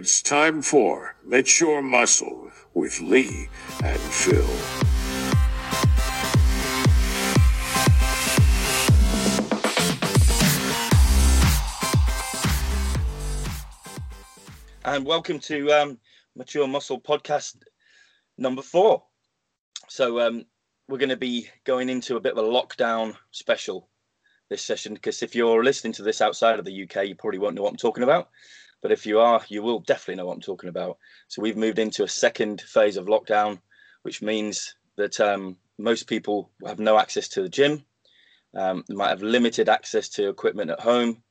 It's time for Mature Muscle with Lee and Phil. and welcome to um, Mature Muscle Podcast number four. So um, we're going to be going into a bit of a lockdown special this session because if you're listening to this outside of the UK, you probably won't know what I'm talking about. But if you are, you will definitely know what I'm talking about. So we've moved into a second phase of lockdown, which means that um, most people have no access to the gym. Um, they might have limited access to equipment at home.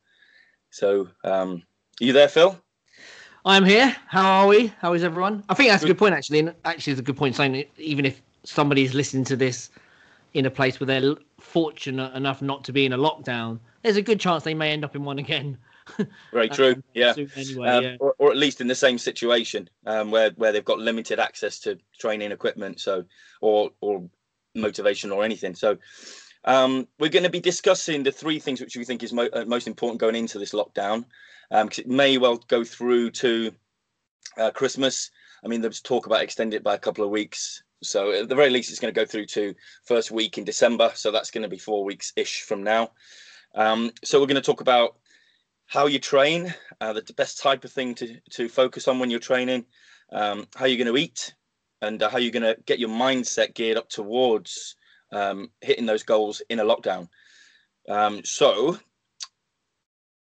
So, um, are you there, Phil? I'm here. How are we? How is everyone? I think that's a good point, actually. And actually, it's a good point saying that even if somebody is listening to this in a place where they're fortunate enough not to be in a lockdown, there's a good chance they may end up in one again. Very true. Um, yeah. Anyway, um, yeah. or, or at least in the same situation um, where where they've got limited access to training equipment, so or or motivation or anything. So um, we're going to be discussing the three things which we think is mo- uh, most important going into this lockdown, because it may well go through to uh, Christmas. I mean, there's talk about extending it by a couple of weeks. So at the very least, it's going to go through to first week in December. So that's going to be four weeks ish from now. Um, so we're going to talk about how you train, uh, the best type of thing to, to focus on when you're training, um, how you're going to eat, and uh, how you're going to get your mindset geared up towards um, hitting those goals in a lockdown. Um, so,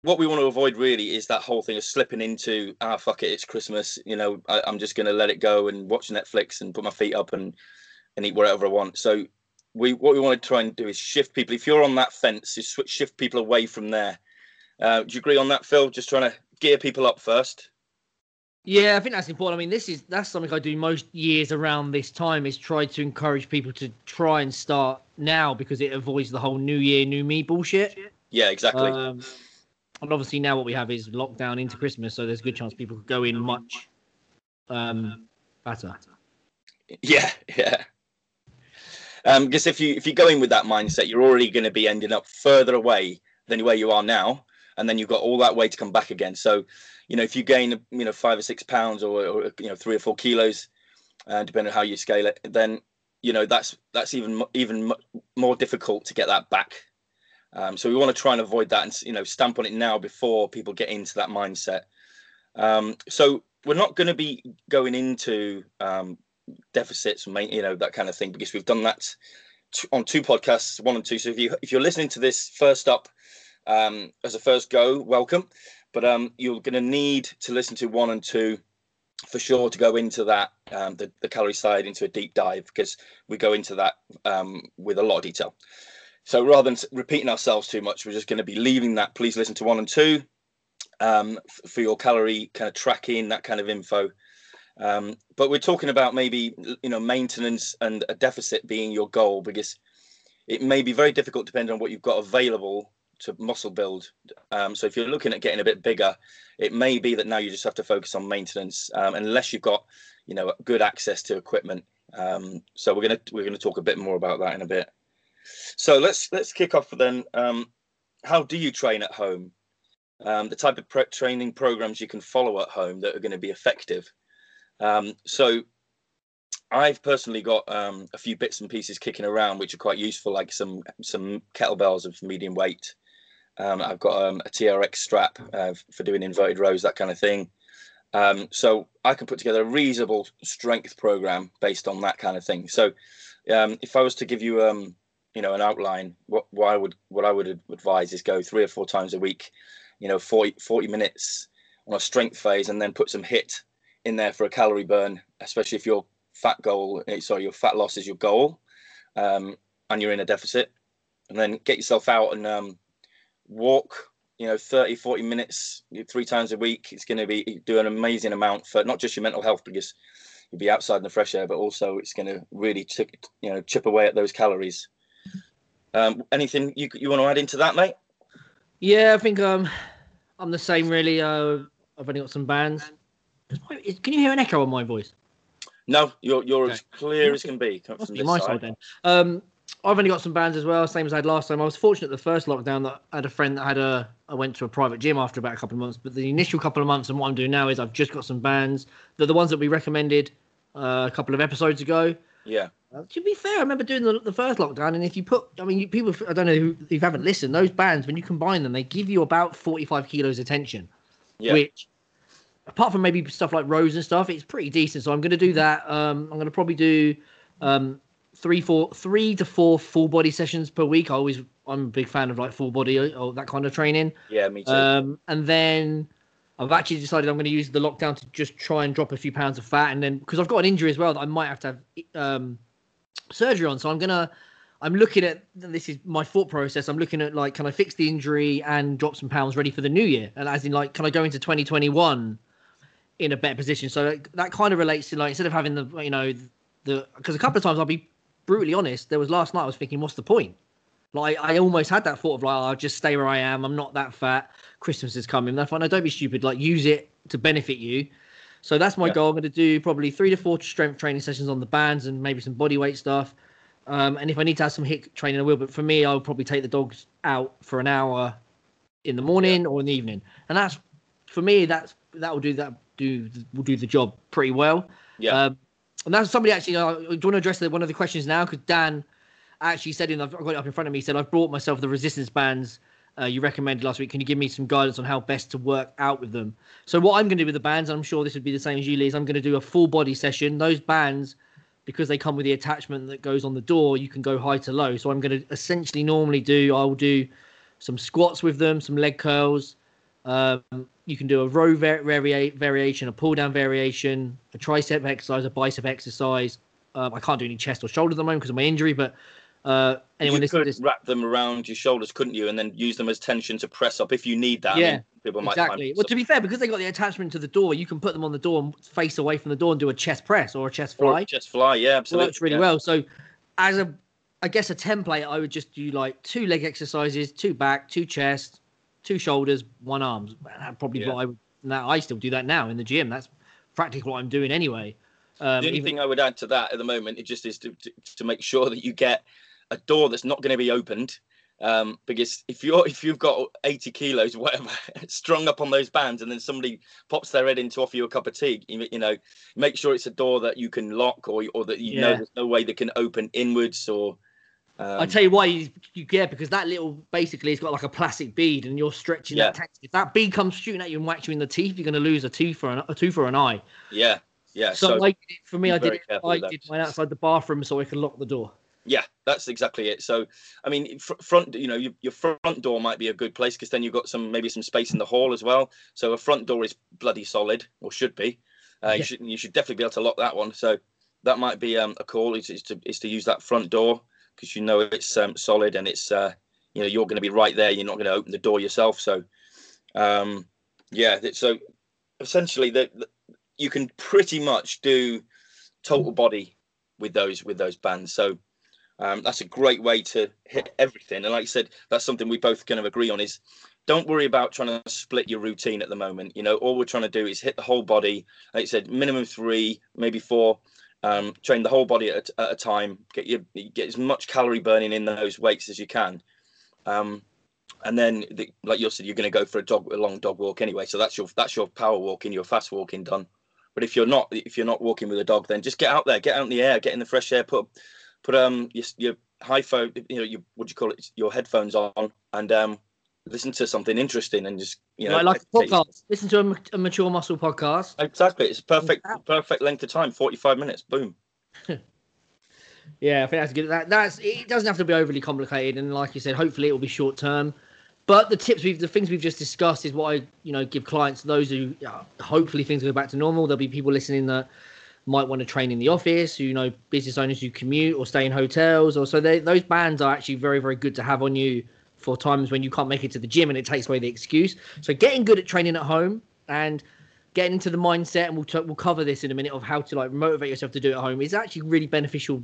what we want to avoid really is that whole thing of slipping into ah fuck it, it's Christmas. You know, I, I'm just going to let it go and watch Netflix and put my feet up and and eat whatever I want. So, we what we want to try and do is shift people. If you're on that fence, is switch shift people away from there. Uh, do you agree on that, Phil? Just trying to gear people up first. Yeah, I think that's important. I mean, this is that's something I do most years around this time is try to encourage people to try and start now because it avoids the whole new year, new me bullshit. Yeah, exactly. Um, and obviously now what we have is lockdown into Christmas, so there's a good chance people could go in much um, better. Yeah, yeah. Um, because if you if you go in with that mindset, you're already going to be ending up further away than where you are now, and then you've got all that way to come back again. So, you know, if you gain you know five or six pounds or, or you know three or four kilos, uh, depending on how you scale it, then you know that's that's even even more difficult to get that back. Um, so we want to try and avoid that and you know stamp on it now before people get into that mindset. Um, so we're not going to be going into um, deficits, you know, that kind of thing, because we've done that on two podcasts, one and two. So if you if you're listening to this first up um, as a first go, welcome. But um, you're going to need to listen to one and two for sure to go into that um, the, the calorie side into a deep dive because we go into that um, with a lot of detail. So rather than repeating ourselves too much, we're just going to be leaving that. Please listen to one and two um, f- for your calorie kind of tracking, that kind of info. Um, but we're talking about maybe you know maintenance and a deficit being your goal because it may be very difficult depending on what you've got available to muscle build. Um, so if you're looking at getting a bit bigger, it may be that now you just have to focus on maintenance um, unless you've got you know good access to equipment. Um, so we're gonna we're gonna talk a bit more about that in a bit. So let's let's kick off then. Um, how do you train at home? Um, the type of pre- training programs you can follow at home that are going to be effective. Um, so I've personally got um, a few bits and pieces kicking around which are quite useful, like some some kettlebells of medium weight. Um, I've got um, a TRX strap uh, for doing inverted rows, that kind of thing. Um, so I can put together a reasonable strength program based on that kind of thing. So um, if I was to give you um, you know an outline, what, what I would what I would advise is go three or four times a week, you know 40, 40 minutes on a strength phase, and then put some HIIT in there for a calorie burn, especially if your fat goal, eh, sorry, your fat loss is your goal, um, and you're in a deficit, and then get yourself out and walk, you know, 30, 40 minutes three times a week. It's going to be do an amazing amount for not just your mental health because you'll be outside in the fresh air, but also it's going to really, chip, you know, chip away at those calories. Um, anything you you want to add into that, mate? Yeah, I think um, I'm the same really. Uh, I've only got some bands. Is my- is- Can you hear an echo on my voice? No, you're you're as clear as can be. Must from be my side. side then. Um, I've only got some bands as well, same as I had last time. I was fortunate the first lockdown that I had a friend that had a. I went to a private gym after about a couple of months, but the initial couple of months and what I'm doing now is I've just got some bands. They're the ones that we recommended uh, a couple of episodes ago. Yeah. Uh, to be fair, I remember doing the, the first lockdown, and if you put, I mean, you, people, I don't know who, if you haven't listened, those bands when you combine them, they give you about 45 kilos of tension, Yeah. which, apart from maybe stuff like rows and stuff, it's pretty decent. So I'm going to do that. Um, I'm going to probably do um, three, four, three to four full body sessions per week. I always, I'm a big fan of like full body or, or that kind of training. Yeah, me too. Um, and then I've actually decided I'm going to use the lockdown to just try and drop a few pounds of fat, and then because I've got an injury as well that I might have to have um, surgery on, so I'm gonna. I'm looking at this is my thought process. I'm looking at like, can I fix the injury and drop some pounds ready for the new year? And as in, like, can I go into 2021 in a better position? So that kind of relates to like instead of having the you know the because a couple of times I'll be brutally honest. There was last night I was thinking, what's the point? Like I almost had that thought of like, oh, I'll just stay where I am. I'm not that fat. Christmas is coming. That's fine. No, don't be stupid. Like use it to benefit you. So that's my Yeah. goal. I'm going to do probably three to four strength training sessions on the bands and maybe some body weight stuff. Um, and if I need to have some HIIT training, I will. But for me, I'll probably take the dogs out for an hour in the morning or in the evening. And that's for me. That's that will do that. Do will do the job pretty well. yeah. Um, and that's somebody actually. Uh, do you want to address one of the questions now? Because Dan actually said, in, I've got it up in front of me. He said, I've brought myself the resistance bands uh, you recommended last week. Can you give me some guidance on how best to work out with them? So what I'm going to do with the bands, and I'm sure this would be the same as you, Lee, is I'm going to do a full body session. Those bands, because they come with the attachment that goes on the door, you can go high to low. So I'm going to essentially normally do. I will do some squats with them, some leg curls. Um, you can do a row var- varia- variation, a pull down variation, a tricep exercise, a bicep exercise. Um, I can't do any chest or shoulder at the moment because of my injury, but uh, anyone you could this, wrap them around your shoulders, couldn't you? And then use them as tension to press up if you need that. I Yeah, mean, people might exactly. Find Well, to be fair, because they got the attachment to the door, you can put them on the door and face away from the door and do a chest press or a chest or fly. just fly. Yeah, It absolutely. works really yeah. well. So, as a, I guess a template, I would just do like two leg exercises, two back, two chest, two shoulders, one arms. Probably Yeah. what I. Now I still do that now in the gym. That's practically what I'm doing anyway. Um, the only even- thing I would add to that at the moment, it just is to, to, to make sure that you get a door that's not going to be opened. Um, because if you're if you've got 80 kilos, or whatever, strung up on those bands, and then somebody pops their head in to offer you a cup of tea, you, you know, make sure it's a door that you can lock or or that you know there's no way that can open inwards or. Um, I tell you why you, you get because that little basically it's got like a plastic bead and you're stretching Yeah. that. Text. If that bead comes shooting at you and whacks you in the teeth, you're going to lose a tooth or an, a tooth or an eye. yeah, yeah. So, So, I, for me, I did it. I did mine outside the bathroom so I could lock the door. Yeah, that's exactly it. So, I mean, fr- front, you know, your, your front door might be a good place because then you've got some maybe some space in the hall as well. So a front door is bloody solid, or should be. Uh, Yeah. You should you should definitely be able to lock that one. So that might be um, a call is, is to is to use that front door because you know it's um, solid and it's uh, you know you're going to be right there. You're not going to open the door yourself. So um, yeah, so essentially that you can pretty much do total body with those with those bands. So um, that's a great way to hit everything. And like I said, that's something we both kind of agree on is don't worry about trying to split your routine at the moment. You know, all we're trying to do is hit the whole body. Like I said, minimum three, maybe four. Um, train the whole body at, a- at a time. Get your get as much calorie burning in those weights as you can. Um, and then, the, like you said, you're going to go for a dog, a long dog walk anyway. So that's your that's your power walking, your fast walking done. But if you're not if you're not walking with a dog, then just get out there, get out in the air, get in the fresh air, put put um your, your high phone, you know, your what do you call it, your headphones on, and um listen to something interesting, and just you know, I like a educate yourself. podcast. Listen to a, a mature muscle podcast. Exactly, it's perfect perfect length of time, forty five minutes, boom. Yeah, I think that's good. That that's it. Doesn't have to be overly complicated, and like you said, hopefully it will be short term. But the tips we've, the things we've just discussed is what I, you know, give clients. Those who, uh, hopefully, things go back to normal. There'll be people listening that might want to train in the office. Who you know, business owners who commute or stay in hotels, or so they, those bands are actually very, very good to have on you for times when you can't make it to the gym and it takes away the excuse. So getting good at training at home and getting into the mindset, and we'll t- we'll cover this in a minute of how to like motivate yourself to do it at home is actually really beneficial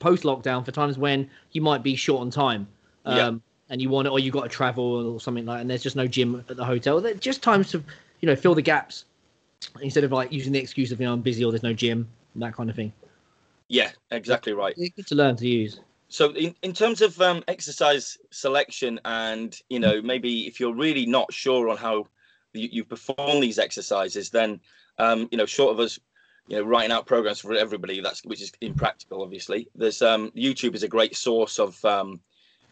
post lockdown for times when you might be short on time. Um, Yeah. And you want it, or you've got to travel or something like, and there's just no gym at the hotel. They're just times to, you know, fill the gaps instead of like using the excuse of you know I'm busy or there's no gym, that kind of thing. Yeah, exactly right. It's good to learn to use. So in, in terms of um, exercise selection, and you know maybe if you're really not sure on how you, you perform these exercises, then um, you know short of us you know writing out programs for everybody that's which is impractical obviously there's um youtube is a great source of um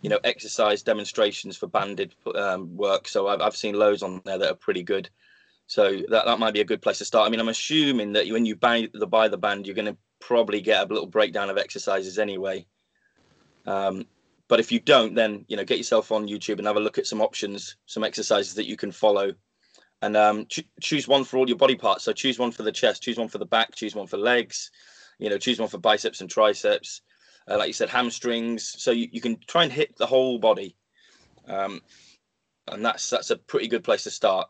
you know exercise demonstrations for banded um, work. So I've, I've seen loads on there that are pretty good. So that, that might be a good place to start. I mean i'm assuming that when you buy the buy the band you're going to probably get a little breakdown of exercises anyway um, but if you don't then you know get yourself on youtube and have a look at some options some exercises that you can follow and um, ch- choose one for all your body parts. So choose one for the chest, choose one for the back, choose one for legs, you know, choose one for biceps and triceps. Uh, like you said, hamstrings. So you, you can try and hit the whole body, um, and that's that's a pretty good place to start.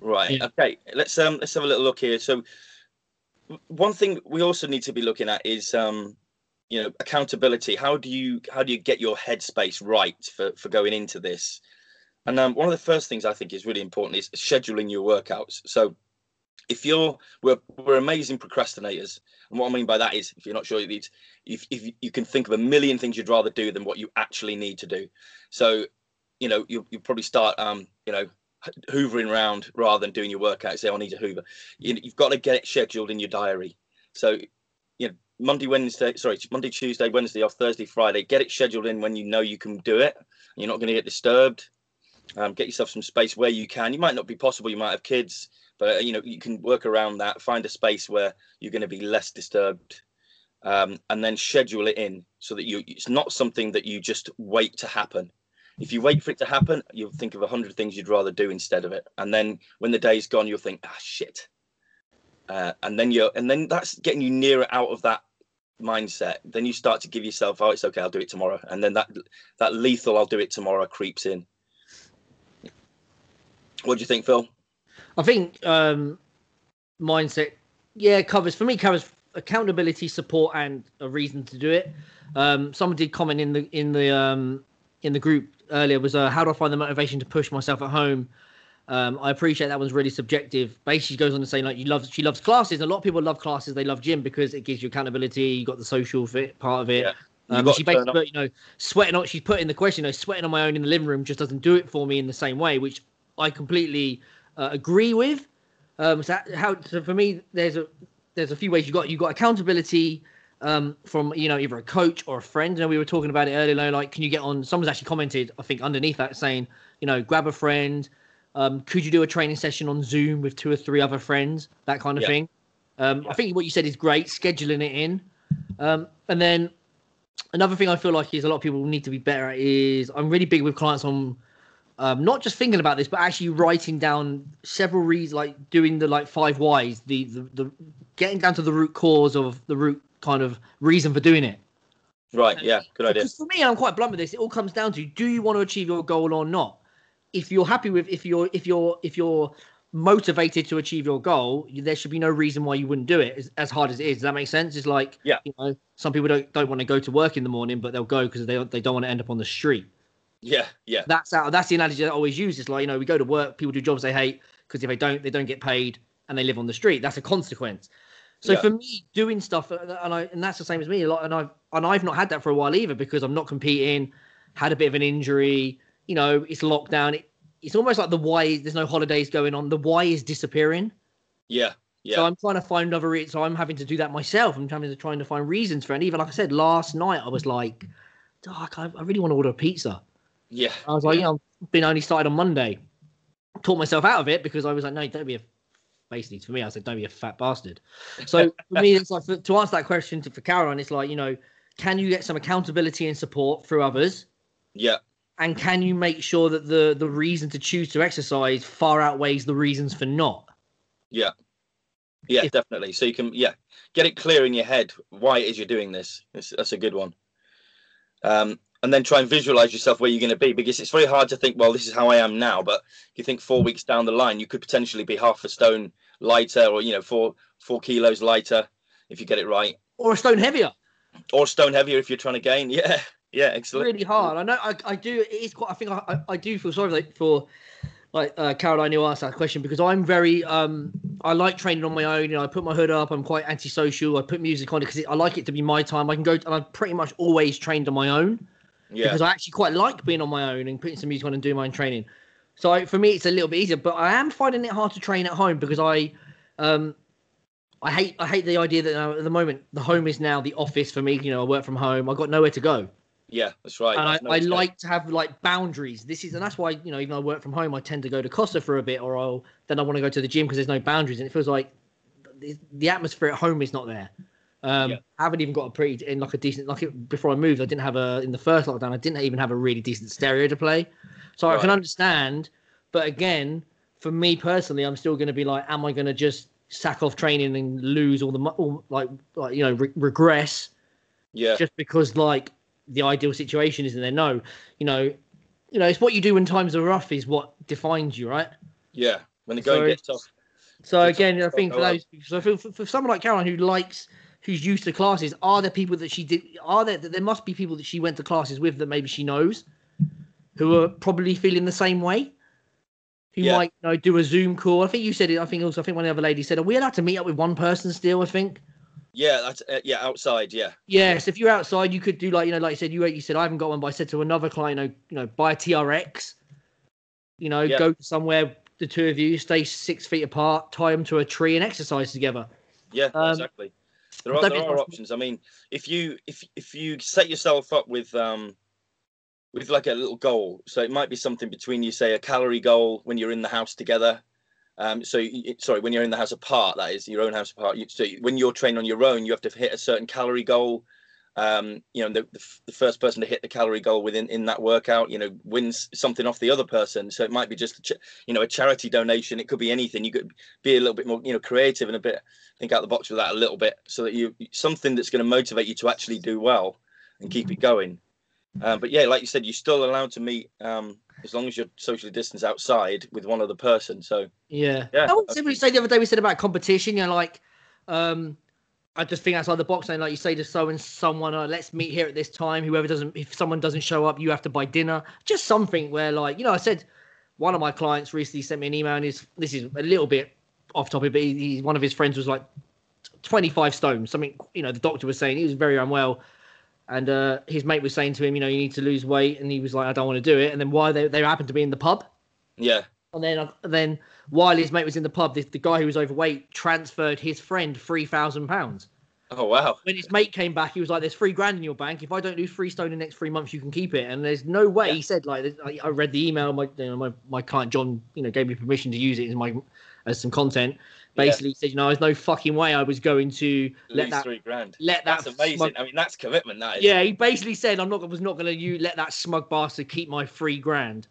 Right. Okay. Let's um let's have a little look here. So one thing we also need to be looking at is um you know accountability. How do you how do you get your headspace right for for going into this? And um, one of the first things I think is really important is scheduling your workouts. So if you're we're, we're amazing procrastinators and what i mean by that is if you're not sure if, if you can think of a million things you'd rather do than what you actually need to do so you know you, you probably start um you know hoovering around rather than doing your workout say i need to hoover you, you've got to get it scheduled in your diary so you monday wednesday sorry monday tuesday wednesday off thursday friday get it scheduled in when you know you can do it you're not going to get disturbed um, get yourself some space where you can. You might not be possible. You might have kids, but you know you can work around that. Find a space where you're going to be less disturbed, um, and then schedule it in so that you. It's not something that you just wait to happen. If you wait for it to happen, you'll think of a hundred things you'd rather do instead of it, and then when the day's gone, you'll think, ah, shit. Uh, and then you're, and then that's getting you nearer out of that mindset. Then you start to give yourself, oh, it's okay, I'll do it tomorrow, and then that that lethal, I'll do it tomorrow, creeps in what do you think, Phil? I think um, mindset, yeah, covers for me covers accountability, support, and a reason to do it. Um, someone did comment in the in the um, in the group earlier was uh, how do I find the motivation to push myself at home? Um, I appreciate that one's really subjective. Basically, she goes on to say like you love she loves classes. A lot of people love classes. They love gym because it gives you accountability. You got the social fit part of it. Yeah. Um, she basically put, you know, sweating on. She's put in the question, you know, sweating on my own in the living room just doesn't do it for me in the same way, which I completely uh, agree with. Um, so how so for me, there's a there's a few ways you got you got accountability um, from you know either a coach or a friend. You know, we were talking about it earlier. Like, can you get on? Someone's actually commented, I think, underneath that saying, you know, grab a friend. Um, could you do a training session on Zoom with two or three other friends? That kind of yeah. thing. Um, yeah. I think what you said is great. Scheduling it in, um, and then another thing I feel like is a lot of people need to be better at is I'm really big with clients on um, not just thinking about this, but actually writing down several reasons, like doing the like five whys, the, the the getting down to the root cause of the root kind of reason for doing it. Right. Yeah. Good idea. Because for me, I'm quite blunt with this. It all comes down to: do you want to achieve your goal or not? If you're happy with, if you're if you're if you're motivated to achieve your goal, there should be no reason why you wouldn't do it. As, as hard as it is, does that make sense? It's like, yeah, you know, some people don't don't want to go to work in the morning, but they'll go because they they don't want to end up on the street. Yeah, yeah. That's how, that's the analogy I always use. It's like you know we go to work, people do jobs they hate because if they don't, they don't get paid and they live on the street. That's a consequence. So yeah. for me, doing stuff uh, and I and that's the same as me. Like, and I've and I've not had that for a while either because I'm not competing. Had a bit of an injury. You know, it's lockdown. It, it's almost like the why. There's no holidays going on. The why is disappearing. Yeah. Yeah. So I'm trying to find other. Re- so I'm having to do that myself. I'm having to trying to find reasons for it. And even like I said last night, I was like, oh, I really want to order a pizza. Yeah. I was like, you know, been only started on Monday. Taught myself out of it because I was like, no, don't be a. Basically, for me, I said, don't be a fat bastard. So for me, it's like for, to answer that question to, for Caroline, it's like, you know, can you get some accountability and support through others? Yeah. And can you make sure that the the reason to choose to exercise far outweighs the reasons for not? Yeah. Yeah, if, definitely. So you can, yeah, get it clear in your head why it is you're doing this. It's, that's a good one. Um, and then try and visualize yourself where you're going to be because it's very hard to think well this is how i am now but if you think four weeks down the line you could potentially be half a stone lighter or you know four four kilos lighter if you get it right or a stone heavier or a stone heavier if you're trying to gain yeah yeah excellent really hard i know i, I do it is quite i think i, I do feel sorry like, for like uh, caroline who asked that question because i'm very um I like training on my own. You know, I put my hood up. I'm quite antisocial. I put music on it because I like it to be my time. I can go, and I'm pretty much always trained on my own Yeah. because I actually quite like being on my own and putting some music on and doing my own training. So I, for me, it's a little bit easier. But I am finding it hard to train at home because I, um, I hate I hate the idea that uh, at the moment the home is now the office for me. You know, I work from home. I got nowhere to go yeah, that's right. and I, I like to have like boundaries. This is, and that's why you know, even though I work from home, I tend to go to Costa for a bit, or I'll then I want to go to the gym because there's no boundaries, and it feels like the, the atmosphere at home is not there. Um, Yeah. I haven't even got a pretty in like a decent like it, before I moved. I didn't have a in the first lockdown. I didn't even have a really decent stereo to play, so I can understand. But again, for me personally, I'm still going to be like, am I going to just sack off training and lose all the all, like like you know re- regress? Yeah. just because like the ideal situation isn't there. No, you know, you know, it's what you do when times are rough is what defines you, right? Yeah. When the So going gets tough. So It's again, I think for those, so for, for, for someone like Caroline who likes, who's used to classes, are there people that she did? Are there? There must be people that she went to classes with that maybe she knows, who are probably feeling the same way. Who Yeah. might you know do a Zoom call? I think you said it. I think also I think one of the other ladies said, "Are we allowed to meet up with one person still?" I think. Yeah, that's uh, yeah, outside, yeah. Yes, if you're outside, you could do like you know, like you said, you you said I haven't got one, but I said to another client, you know, you know, buy a TRX. You know, Yeah. go somewhere, the two of you stay six feet apart, tie them to a tree, and exercise together. Yeah, Um, exactly. There are there are options. I mean, if you if if you set yourself up with um with like a little goal, so it might be something between you say a calorie goal when you're in the house together. Um, so sorry, when you're in the house apart, that is your own house apart. So when you're training on your own, you have to hit a certain calorie goal. Um, you know, the, the, the first person to hit the calorie goal within in that workout, you know, wins something off the other person. So it might be just, ch- you know, a charity donation. It could be anything. You could be a little bit more, you know, creative and a bit think out the box with that a little bit, so that you something that's going to motivate you to actually do well and keep it going. Um, but yeah, like you said, you're still allowed to meet um, as long as you're socially distanced outside with one other person. So Yeah. Yeah, I would simply say the other day we said about competition. You know, like, um, I just think outside the box, and like you say to so and someone, uh, let's meet here at this time. Whoever doesn't, if someone doesn't show up, you have to buy dinner. Just something where, like, you know, I said one of my clients recently sent me an email, and his this is a little bit off topic, but he, he one of his friends was like 25 stone. Something, you know, the doctor was saying he was very unwell. And uh, his mate was saying to him, you know, you need to lose weight, and he was like, I don't want to do it. And then why they they happened to be in the pub, yeah, and then then while his mate was in the pub, the, the guy who was overweight transferred his friend three thousand pounds. oh wow, When his mate came back, he was like, "There's three grand in your bank. If I don't lose three stone in the next three months, you can keep it." And there's no way Yeah. he said like I, I read the email. My you know, my my client John, you know, gave me permission to use it as my as some content. Basically, he said, you know, there's no fucking way I was going to let lose that three grand. let that That's amazing. smug- I mean, that's commitment. That is. yeah, he basically said, "I'm not was not going to you let that smug bastard keep my three grand."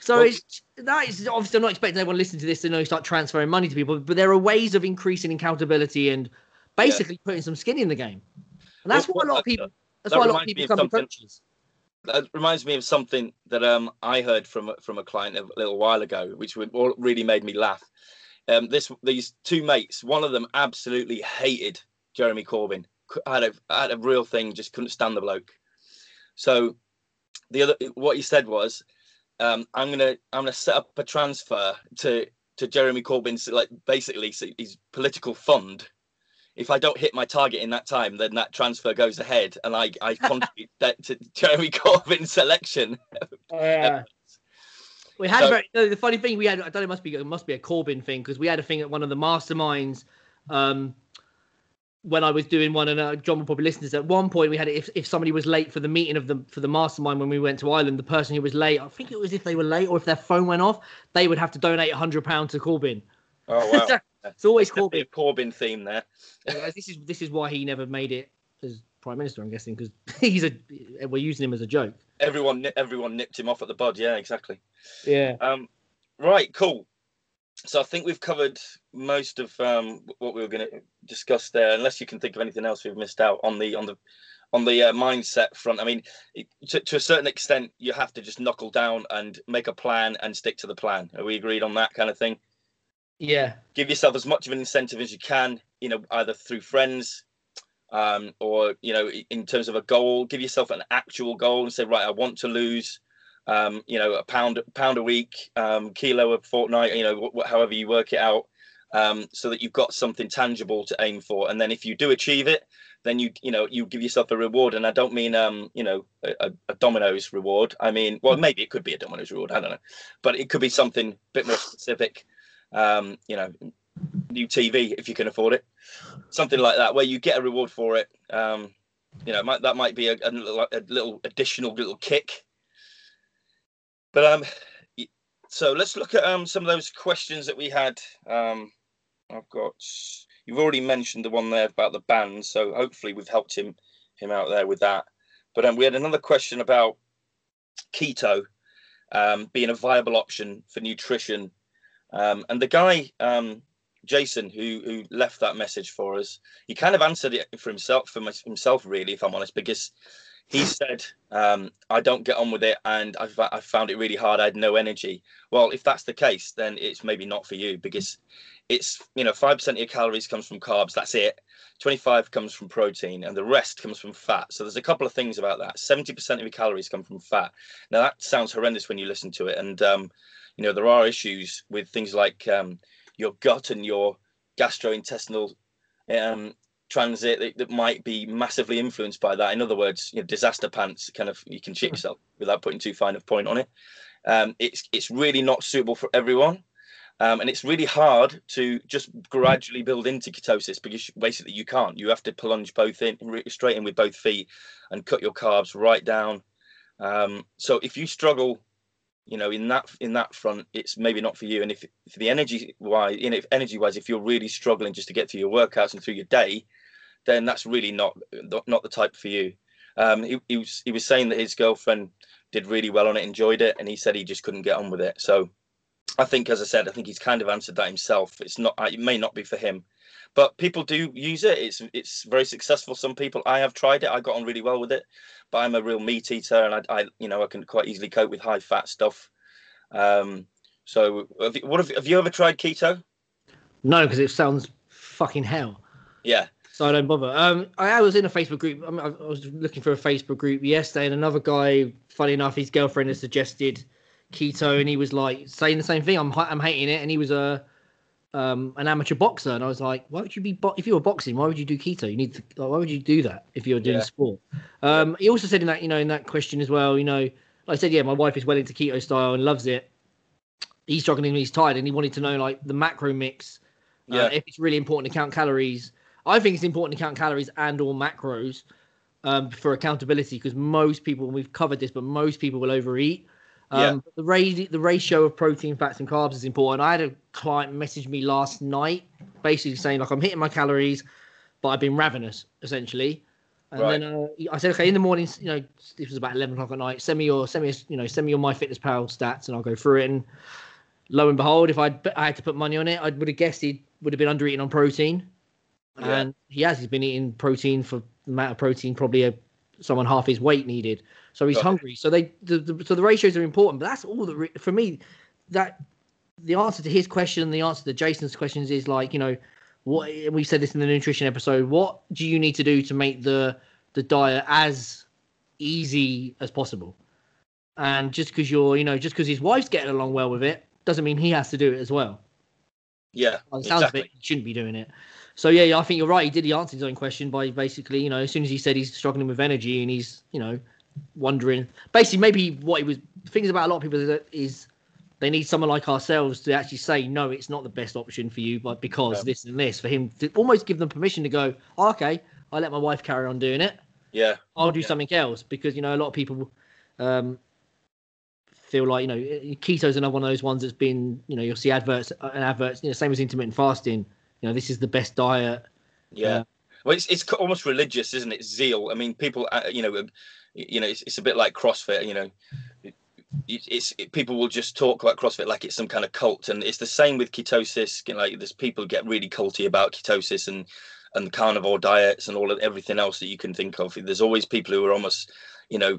So Well- it's that is obviously I'm not expecting anyone to listen to this to know start transferring money to people, but there are ways of increasing accountability and basically putting some skin in the game. And that's Well, why a lot of people. That's that why a lot of people become coaches. that reminds me of something that um I heard from a- from a client a little while ago, which really made me laugh. Um, this these two mates, one of them absolutely hated Jeremy Corbyn. Had a had a real thing, just couldn't stand the bloke. So the other, what he said was, um, "I'm gonna I'm gonna set up a transfer to to Jeremy Corbyn's like basically his political fund." If I don't hit my target in that time, then that transfer goes ahead, and I I contribute that to Jeremy Corbyn's election. Yeah. We had So- a very, no, the funny thing we had. I don't know. It must be it must be a Corbyn thing because we had a thing at one of the masterminds. Um, when I was doing one, and uh, John will probably listen to this. At one point, we had if if somebody was late for the meeting of the for the mastermind when we went to Ireland, the person who was late, I think it was if they were late or if their phone went off, they would have to donate a hundred pounds to Corbyn. Oh wow! it's always definitely Corbyn. a Corbyn theme there. This is this is why he never made it as prime minister. I'm guessing because he's a we're using him as a joke. Everyone, everyone nipped him off at the bud. Yeah, exactly. Yeah. Um, right, cool. So I think we've covered most of um, what we were going to discuss there. Unless you can think of anything else we've missed out on the on the on the uh, mindset front. I mean, it, to, to a certain extent, you have to just knuckle down and make a plan and stick to the plan. Are we agreed on that kind of thing? Yeah. give yourself as much of an incentive as you can you know either through friends um or you know in terms of a goal give yourself an actual goal and say right i want to lose um you know a pound pound a week um kilo a fortnight you know wh- however you work it out um, so that you've got something tangible to aim for. And then if you do achieve it, then you you know you give yourself a reward. And I don't mean um you know a, a Domino's reward. I mean well maybe it could be a Domino's reward. I don't know, but it could be something a bit more specific. Um, you know, new TV if you can afford it, something like that, where you get a reward for it. Um, you know, might, that might be a, a, little, a little additional little kick. But um, so let's look at um some of those questions that we had. Um, I've got you've already mentioned the one there about the band, so hopefully we've helped him him out there with that. But um, we had another question about keto um, being a viable option for nutrition, um, and the guy um, Jason who who left that message for us, he kind of answered it for himself for himself really, if I'm honest, because he said, um, I don't get on with it and I've, I found it really hard. I had no energy. Well, if that's the case, then it's maybe not for you because it's, you know, 5% of your calories comes from carbs. That's it. 25 comes from protein and the rest comes from fat. So there's a couple of things about that. 70% of your calories come from fat. Now that sounds horrendous when you listen to it. And, um, you know, there are issues with things like um, your gut and your gastrointestinal um, transit that, that, might be massively influenced by that. In other words, you know, disaster pants kind of you can shit hmm. yourself without putting too fine a point on it. Um, it's it's really not suitable for everyone. Um, and it's really hard to just gradually build into ketosis because basically you can't. You have to plunge both in straight in with both feet and cut your carbs right down. Um, so if you struggle, you know, in that in that front, it's maybe not for you. And if, if the energy wise, know, if energy wise, if you're really struggling just to get through your workouts and through your day, then that's really not not the type for you. Um, he, he was he was saying that his girlfriend did really well on it, enjoyed it, and he said he just couldn't get on with it. So I think, as I said, I think he's kind of answered that himself. It's not it may not be for him, but people do use it. It's it's very successful. Some people I have tried it. I got on really well with it, but I'm a real meat eater, and I, I you know I can quite easily cope with high fat stuff. Um, so have you, what have, have you ever tried keto? No, because it sounds fucking hell. Yeah, so I don't bother. Um, I, I, was in a Facebook group. I, mean, I, was looking for a Facebook group yesterday, and another guy, funny enough, his girlfriend has suggested keto, and he was like saying the same thing. I'm I'm hating it, and he was a um, an amateur boxer, and I was like, why would you be bo- if you were boxing? Why would you do keto? You need to, like, why would you do that if you're doing yeah. sport? Um, he also said in that you know in that question as well, you know, like I said, yeah, my wife is well into keto style and loves it. He's struggling, and he's tired, and he wanted to know like the macro mix. Uh, yeah. if it's really important to count calories I think it's important to count calories and or macros um, for accountability because most people, and we've covered this, but most people will overeat. Um, yeah. the, ra- the ratio of protein, fats, and carbs is important. I had a client message me last night, basically saying like I'm hitting my calories, but I've been ravenous essentially. And right. then uh, I said, okay, in the mornings, you know, this was about eleven o'clock at night. Send me your, send me, you know, send me your MyFitnessPal stats, and I'll go through it. And lo and behold, if I'd, I had to put money on it, I would have guessed he would have been under eating on protein yeah. and he has. He's been eating protein for the amount of protein probably a, someone half his weight needed. So he's hungry. So they the, the, so the ratios are important, but that's all that for me. That the answer to his question, the answer to Jason's questions is like you know what we said this in the nutrition episode. What do you need to do to make the the diet as easy as possible? And just because you're, you know, just because his wife's getting along well with it, doesn't mean he has to do it as well. Yeah, well, it sounds exactly. of it, he shouldn't be doing it. So yeah, I think you're right. He did. He answered his own question by basically, you know, as soon as he said he's struggling with energy and he's, you know, wondering. Basically, maybe what he was things about a lot of people is, is they need someone like ourselves to actually say no, it's not the best option for you, but because yeah. this and this, for him to almost give them permission to go, oh, okay, I let my wife carry on doing it. Yeah, I'll do yeah. something else because you know a lot of people um, feel like you know keto is another one of those ones that's been you know you'll see adverts and adverts you know same as intermittent fasting you know, this is the best diet. Yeah. Uh, well, it's, it's almost religious, isn't it? Zeal. I mean, people, uh, you know, you know, it's, it's a bit like CrossFit. You know, it's it, people will just talk about CrossFit like it's some kind of cult, and it's the same with ketosis. You know, like there's people get really culty about ketosis and and carnivore diets and all of everything else that you can think of. There's always people who are almost, you know,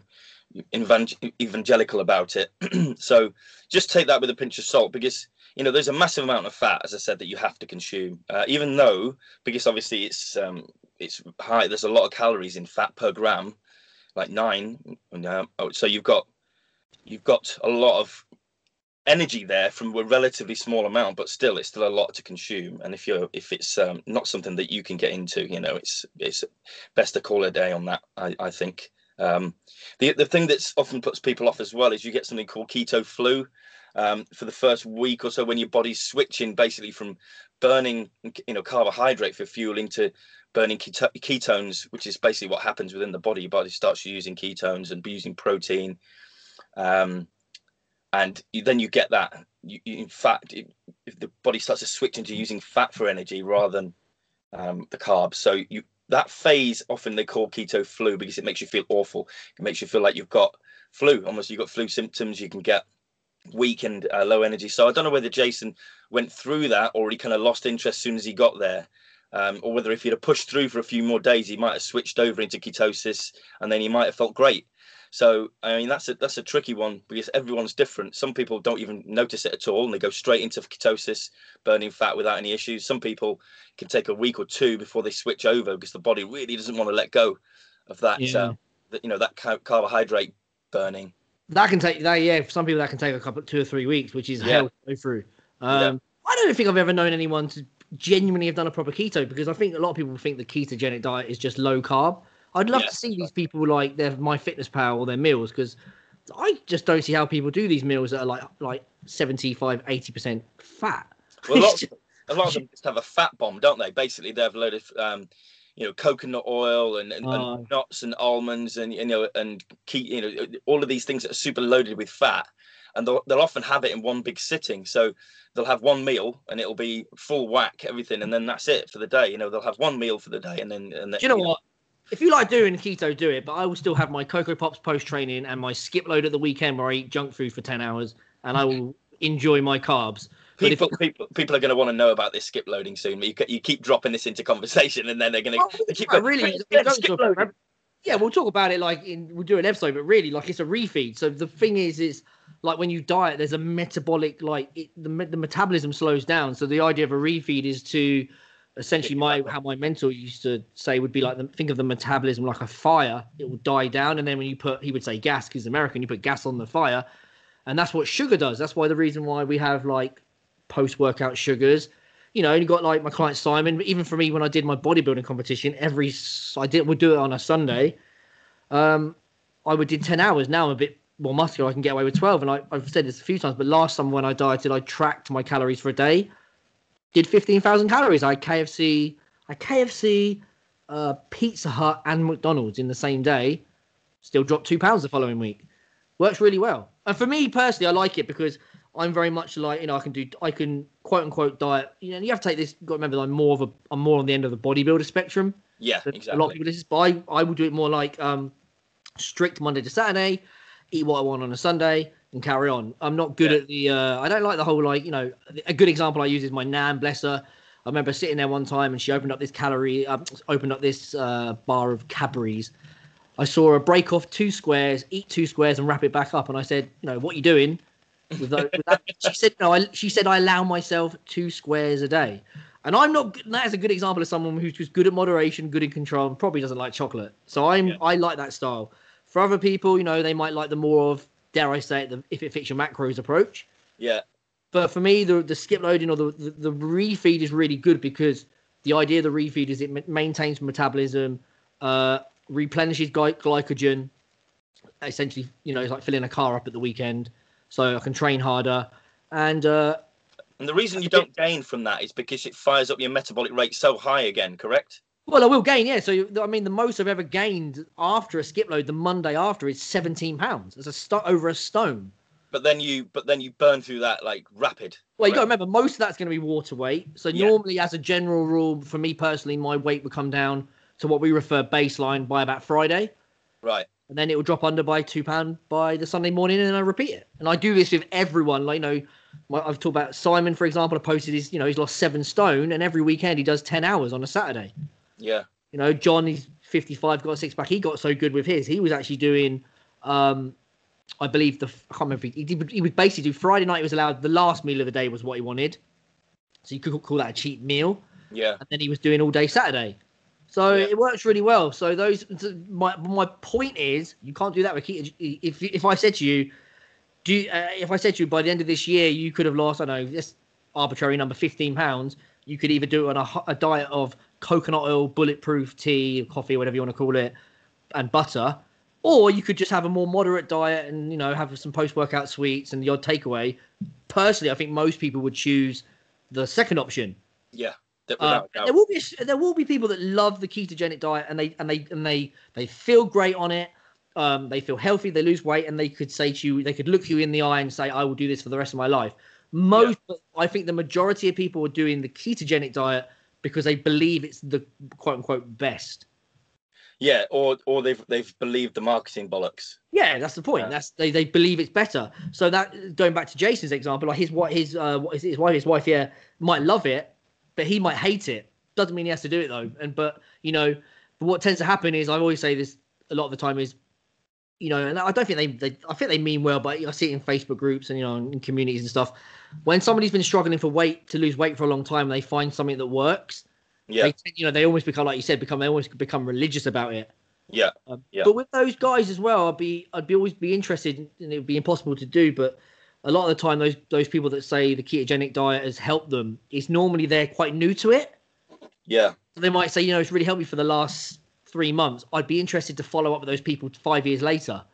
evangelical about it. so just take that with a pinch of salt because you know there's a massive amount of fat as i said that you have to consume uh, even though because obviously it's um it's high there's a lot of calories in fat per gram like nine uh, so you've got you've got a lot of energy there from a relatively small amount, but still, it's still a lot to consume. And if you're if it's um, not something that you can get into, you know, it's it's best to call a day on that. I, I think. Um, the the thing that's often puts people off as well is you get something called keto flu. Um, for the first week or so, when your body's switching basically from burning, you know, carbohydrate for fuel into burning keto- ketones, which is basically what happens within the body. Your body starts using ketones and using protein. Um, and then you get that. You, you, in fact, if the body starts to switch into using fat for energy rather than um, the carbs, so you that phase often they call keto flu because it makes you feel awful. It makes you feel like you've got flu, almost you've got flu symptoms. You can get weak and uh, low energy. So I don't know whether Jason went through that or he kind of lost interest as soon as he got there. Um, or whether if he'd have pushed through for a few more days, he might have switched over into ketosis and then he might have felt great. So I mean that's a that's a tricky one because everyone's different. Some people don't even notice it at all and they go straight into ketosis, burning fat without any issues. Some people can take a week or two before they switch over because the body really doesn't want to let go of that, yeah. uh, that you know that carbohydrate burning. That can take that yeah. For some people that can take a couple two or three weeks, which is yeah. hell to go through. Um, yeah. I don't think I've ever known anyone to genuinely have done a proper keto because I think a lot of people think the ketogenic diet is just low carb. I'd love to see these people like their MyFitnessPal or their meals because I just don't see how people do these meals that are like like 75, 80 percent fat. Well, a, lot of, a lot of them just have a fat bomb, don't they? Basically, they have a load of um, you know coconut oil and, and, oh. and, nuts and almonds and you know and key, you know all of these things that are super loaded with fat and they'll, they'll often have it in one big sitting so they'll have one meal and it'll be full whack everything and then that's it for the day you know they'll have one meal for the day and then and then, do you know you what know, if you like doing keto, do it. But I will still have my Coco Pops post training and my skip load at the weekend where I eat junk food for 10 hours and I will enjoy my carbs. People, it, people, people are going to want to know about this skip loading soon. You, you keep dropping this into conversation, and then they're going to keep going, really. yeah, we'll talk about it like in we'll do an episode, but really, like it's a refeed. So the thing is, is like when you diet, there's a metabolic like it, the the metabolism slows down. So the idea of a refeed is to essentially my how my mentor used to say would be like the, think of the metabolism like a fire. It will die down, and then when you put he would say gas because American, you put gas on the fire, and that's what sugar does. That's why the reason why we have like post workout sugars. You know, you got like my client Simon. Even for me, when I did my bodybuilding competition, every I did would do it on a Sunday. Um, I would do ten hours. Now I'm a bit more muscular. I can get away with twelve. And I, I've said this a few times, but last summer when I dieted, I tracked my calories for a day. Did fifteen thousand calories. I KFC, I KFC, uh, Pizza Hut, and McDonald's in the same day. Still dropped two pounds the following week. Works really well. And for me personally, I like it because I'm very much like you know I can do I can quote unquote diet. You know, you have to take this. Got to remember, I'm more of a I'm more on the end of the bodybuilder spectrum. Yeah, exactly. A lot of people this is, but I, I will do it more like um strict Monday to Saturday, eat what I want on a Sunday, and carry on. I'm not good yeah. at the. Uh, I don't like the whole like you know a good example I use is my nan, bless her. I remember sitting there one time and she opened up this calorie, uh, opened up this uh, bar of Cadbury's. I saw her break off two squares, eat two squares, and wrap it back up. And I said, you know, what are you doing? With, those, with that. She said, "No." I, she said, "I allow myself two squares a day," and I'm not. That is a good example of someone who's just good at moderation, good in control, and probably doesn't like chocolate. So I'm. Yeah. I like that style. For other people, you know, they might like the more of, dare I say it, the if it fits your macros approach. Yeah. But for me, the the skip loading or the, the, the refeed is really good because the idea of the refeed is it maintains metabolism, uh, replenishes gly- glycogen. Essentially, you know, it's like filling a car up at the weekend so I can train harder. And uh, and the reason you don't gain from that is because it fires up your metabolic rate so high again, correct? Well, I will gain, yeah. So I mean, the most I've ever gained after a skip load the Monday after is 17 pounds. It's a st- over a stone. But then you, but then you burn through that like rapid. Well, you got to remember most of that's going to be water weight. So yeah. normally, as a general rule, for me personally, my weight would come down to what we refer baseline by about Friday. Right and then it will drop under by two pound by the Sunday morning, and I repeat it. And I do this with everyone. Like you know, my, I've talked about Simon, for example. I posted his, you know, he's lost seven stone, and every weekend he does ten hours on a Saturday. Yeah. You know, John, he's fifty-five, got a six pack. He got so good with his. He was actually doing, um, I believe the I can't remember. He, did, he would basically do Friday night. He was allowed the last meal of the day was what he wanted, so you could call that a cheat meal. Yeah. And then he was doing all day Saturday. So yeah. it works really well. So those my my point is you can't do that. If if I said to you, do you, uh, if I said to you by the end of this year you could have lost, I don't know, this arbitrary number, 15 pounds, you could either do it on a, a diet of coconut oil, bulletproof tea, coffee, whatever you want to call it, and butter, or you could just have a more moderate diet and you know have some post-workout sweets and your takeaway. Personally, I think most people would choose the second option. Yeah, that- Uh, a there will be there will be people that love the ketogenic diet and they and they and they they feel great on it. Um, they feel healthy, they lose weight, and they could say to you, they could look you in the eye and say, "I will do this for the rest of my life." Most, I think, the majority of people are doing the ketogenic diet because they believe it's the quote unquote best. yeah, or or they've they've believed the marketing bollocks. Yeah, that's the point. Yeah. That's they, they believe it's better. So that going back to Jason's example, like his what his uh what is it, his wife his wife yeah might love it, but he might hate it. Doesn't mean he has to do it though. And but you know, but what tends to happen is I always say this a lot of the time is, you know, and I don't think they, they I think they mean well, but I see it in Facebook groups and you know in communities and stuff. When somebody's been struggling for weight to lose weight for a long time, and they find something that works. Yeah, They, you know, they almost become like you said, become they almost become religious about it. yeah, Um, Yeah. But with those guys as well, I'd be I'd be always be interested, and it would be impossible to do. But a lot of the time, those those people that say the ketogenic diet has helped them, it's normally they're quite new to it. yeah, So they might say, you know, it's really helped me for the last three months. I'd be interested to follow up with those people five years later.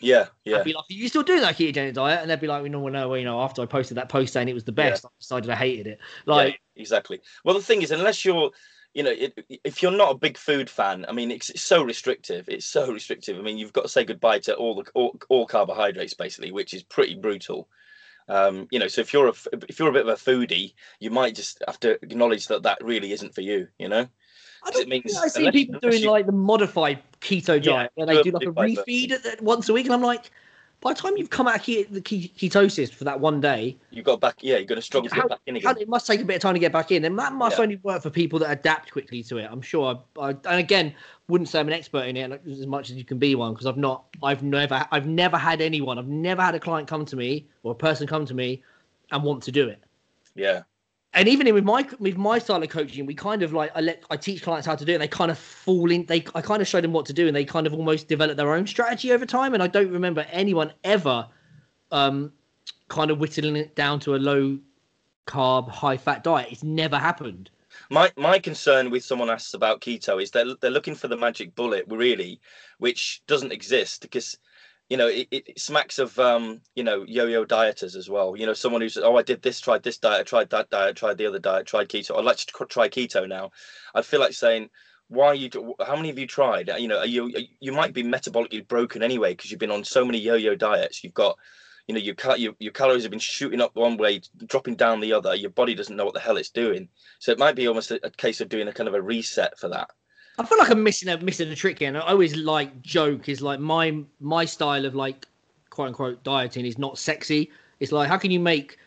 yeah, yeah. I'd be like, are you still doing that ketogenic diet? And they'd be like, we know, well, no, well, you know, after I posted that post saying it was the Yeah. best, I decided I hated it. Like, yeah, exactly. Well, the thing is, unless you're, you know, it, if you're not a big food fan, I mean, it's, it's so restrictive. It's so restrictive. I mean, you've got to say goodbye to all the all, all carbohydrates basically, which is pretty brutal. Um, you know, so if you're a if you're a bit of a foodie, you might just have to acknowledge that that really isn't for you. You know. I It don't means I see unless- people doing you- like the modified keto Yeah, diet where they do like a refeed the, once a week, and I'm like, by the time you've come out of the ke- ketosis for that one day, You've got back. Yeah, you're going to struggle to get back in how- again. it must take a bit of time to get back in, and that must Yeah. only work for people that adapt quickly to it. I'm sure. I, I, and again, wouldn't say I'm an expert in it as much as you can be one because I've not, I've never, I've never had anyone, I've never had a client come to me or a person come to me and want to do it. Yeah, and even with my with my style of coaching, we kind of like I let I teach clients how to do it. And they kind of fall in. They I kind of show them what to do, and they kind of almost develop their own strategy over time. And I don't remember anyone ever, um, kind of whittling it down to a low carb, high fat diet. It's never happened. my my concern with someone asks about keto is they're they're looking for the magic bullet, really, which doesn't exist because you know it, it smacks of um you know yo-yo dieters as well. You know, someone who's oh I did this, tried this diet, I tried that diet, tried the other diet, tried keto. I'd like to try keto now. I'd feel like saying. Why are you? How many have you tried? You know, you you might be metabolically broken anyway because you've been on so many yo-yo diets. You've got you know your, your your calories have been shooting up one way dropping down the other your body doesn't know what the hell it's doing so it might be almost a, a case of doing a kind of a reset for that I feel like I'm missing a missing a trick here. And I always like joke is like my my style of like quote unquote dieting is not sexy. It's like how can you make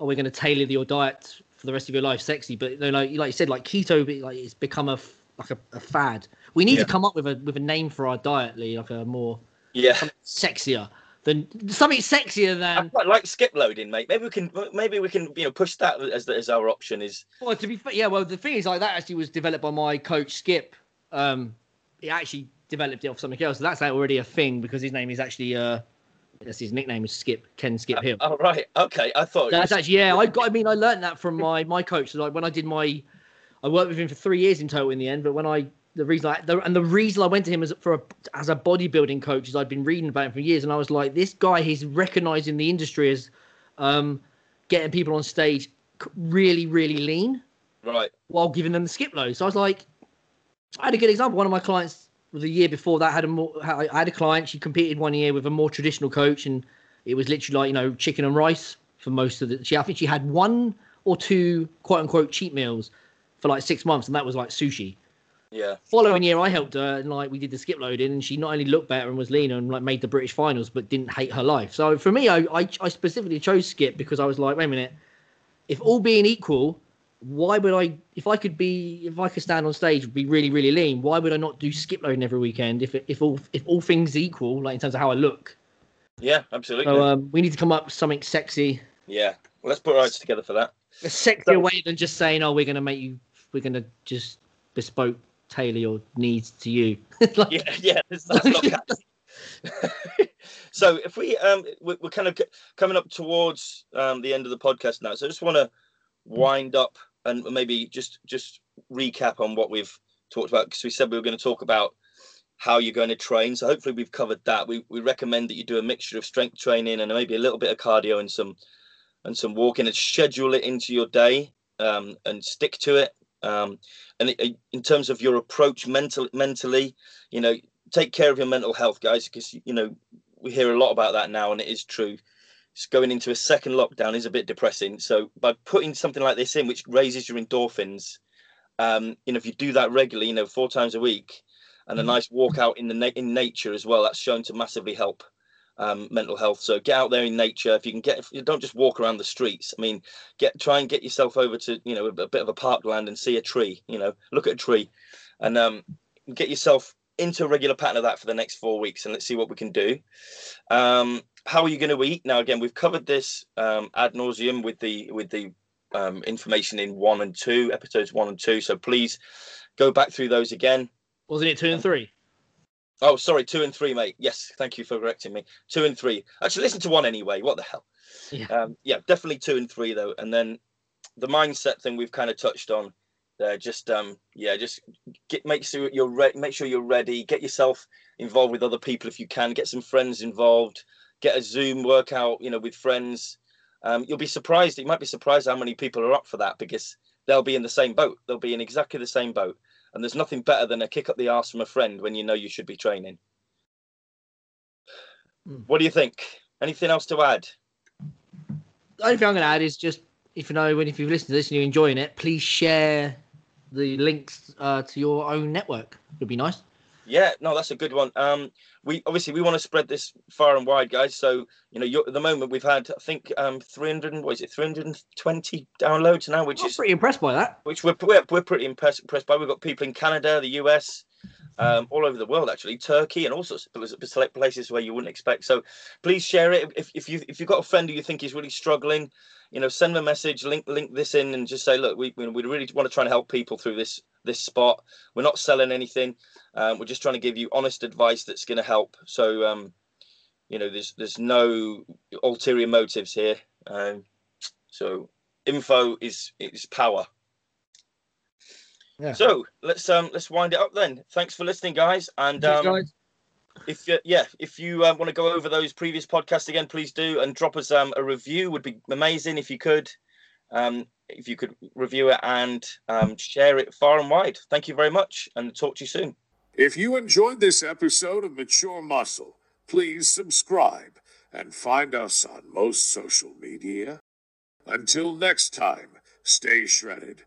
oh we're going to tailor your diet for the rest of your life sexy, but you know, like like you said like keto like it's become a like a, a fad. We need Yeah. to come up with a with a name for our diet, Lee, like a more yeah sexier than something sexier i than. quite like skip loading mate maybe we can maybe we can you know push that as, as our option is Well, to be fair, yeah. Well, the thing is, like that actually was developed by my coach Skip. Um, he actually developed it off something else. So that's already a thing because his name is actually uh, that's his nickname is Skip Ken Skip Hill. oh right okay i thought That's actually yeah. I got. I mean, I learned that from my my coach. So like when I did my, I worked with him for three years in total in the end. But when I the reason I the, and the reason I went to him as for a, as a bodybuilding coach is I'd been reading about him for years, and I was like, this guy, he's recognized in the industry as, um, getting people on stage really really lean right while giving them the skip load. So I was like, I had a good example. One of my clients the year before that had a more. I had a client. She competed one year with a more traditional coach, and it was literally like you know chicken and rice for most of the. She I think she had one or two quote unquote cheat meals for like six months, and that was like sushi. yeah Following year, I helped her, and like we did the skip loading, and she not only looked better and was leaner and like made the British finals, but didn't hate her life. So for me, I I, I specifically chose skip because I was like, wait a minute, if all being equal, why would I? If I could be, if I could stand on stage, be really really lean, why would I not do skip loading every weekend? If if all if all things equal, like in terms of how I look. yeah absolutely So um, we need to come up with something sexy, yeah well, let's put our heads together for that a sexier way than just saying, oh, we're gonna make you, we're gonna just bespoke tailor your needs to you. Like- yeah yeah that's, that's not So if we um we're, we're kind of coming up towards um the end of the podcast now, so I just want to wind up and maybe just just recap on what we've talked about because we said we were going to talk about how you're going to train. So hopefully we've covered that. We we recommend that you do a mixture of strength training and maybe a little bit of cardio and some and some walking and schedule it into your day um, and stick to it. Um, and it, in terms of your approach mental, mentally, you know, take care of your mental health, guys, because you know we hear a lot about that now, and it is true. Going into a second lockdown is a bit depressing. So by putting something like this in, which raises your endorphins, um, you know, if you do that regularly, you know, four times a week, and a mm-hmm. nice walk out in the na- in nature as well, that's shown to massively help um, mental health. So get out there in nature. If you can get, you don't just walk around the streets. I mean, get try and get yourself over to you know a, a bit of a parkland and see a tree. You know, look at a tree, and um, get yourself into a regular pattern of that for the next four weeks, and let's see what we can do. Um, how are you going to eat? Now, again, we've covered this um, ad nauseum with the with the um, information in one and two episodes, one and two. So please go back through those again. Wasn't it two and three? Oh, sorry, two and three, mate. Yes, thank you for correcting me. Two and three. Actually, listen to one anyway. What the hell? Yeah, um, yeah definitely two and three though. And then the mindset thing we've kind of touched on there. Just um, yeah, just get make sure you're ready. Make sure you're ready. Get yourself involved with other people if you can. Get some friends involved. Get a Zoom workout, you know, with friends. Um, you'll be surprised. You might be surprised how many people are up for that because they'll be in the same boat. They'll be in exactly the same boat. And there's nothing better than a kick up the arse from a friend when you know you should be training. Mm. What do you think? Anything else to add? The only thing I'm going to add is just if you know when if you've listened to this and you're enjoying it, please share the links uh, to your own network. It'd be nice. Yeah, no, that's a good one. Um, we obviously we want to spread this far and wide, guys. So you know, at the moment we've had I think um 300, what is it, 320 downloads now, which I'm is pretty impressed by that. Which we're we're, we're pretty impressed impressed by. We've got people in Canada, the US, um, all over the world actually, Turkey, and all sorts of select places where you wouldn't expect. So please share it if if you if you've got a friend who you think is really struggling. You know, send them a message, link link this in, and just say, look, we we really want to try and help people through this this spot. We're not selling anything. Um, we're just trying to give you honest advice that's going to help. So, um, you know, there's there's no ulterior motives here. Um, so, info is is power. Yeah. So let's um let's wind it up then. Thanks for listening, guys. And um, guys. if you, yeah, if you uh, want to go over those previous podcasts again, please do and drop us um a review. Would be amazing if you could. Um, if you could review it and um, share it far and wide. Thank you very much and talk to you soon. If you enjoyed this episode of Mature Muscle, please subscribe and find us on most social media. Until next time, stay shredded.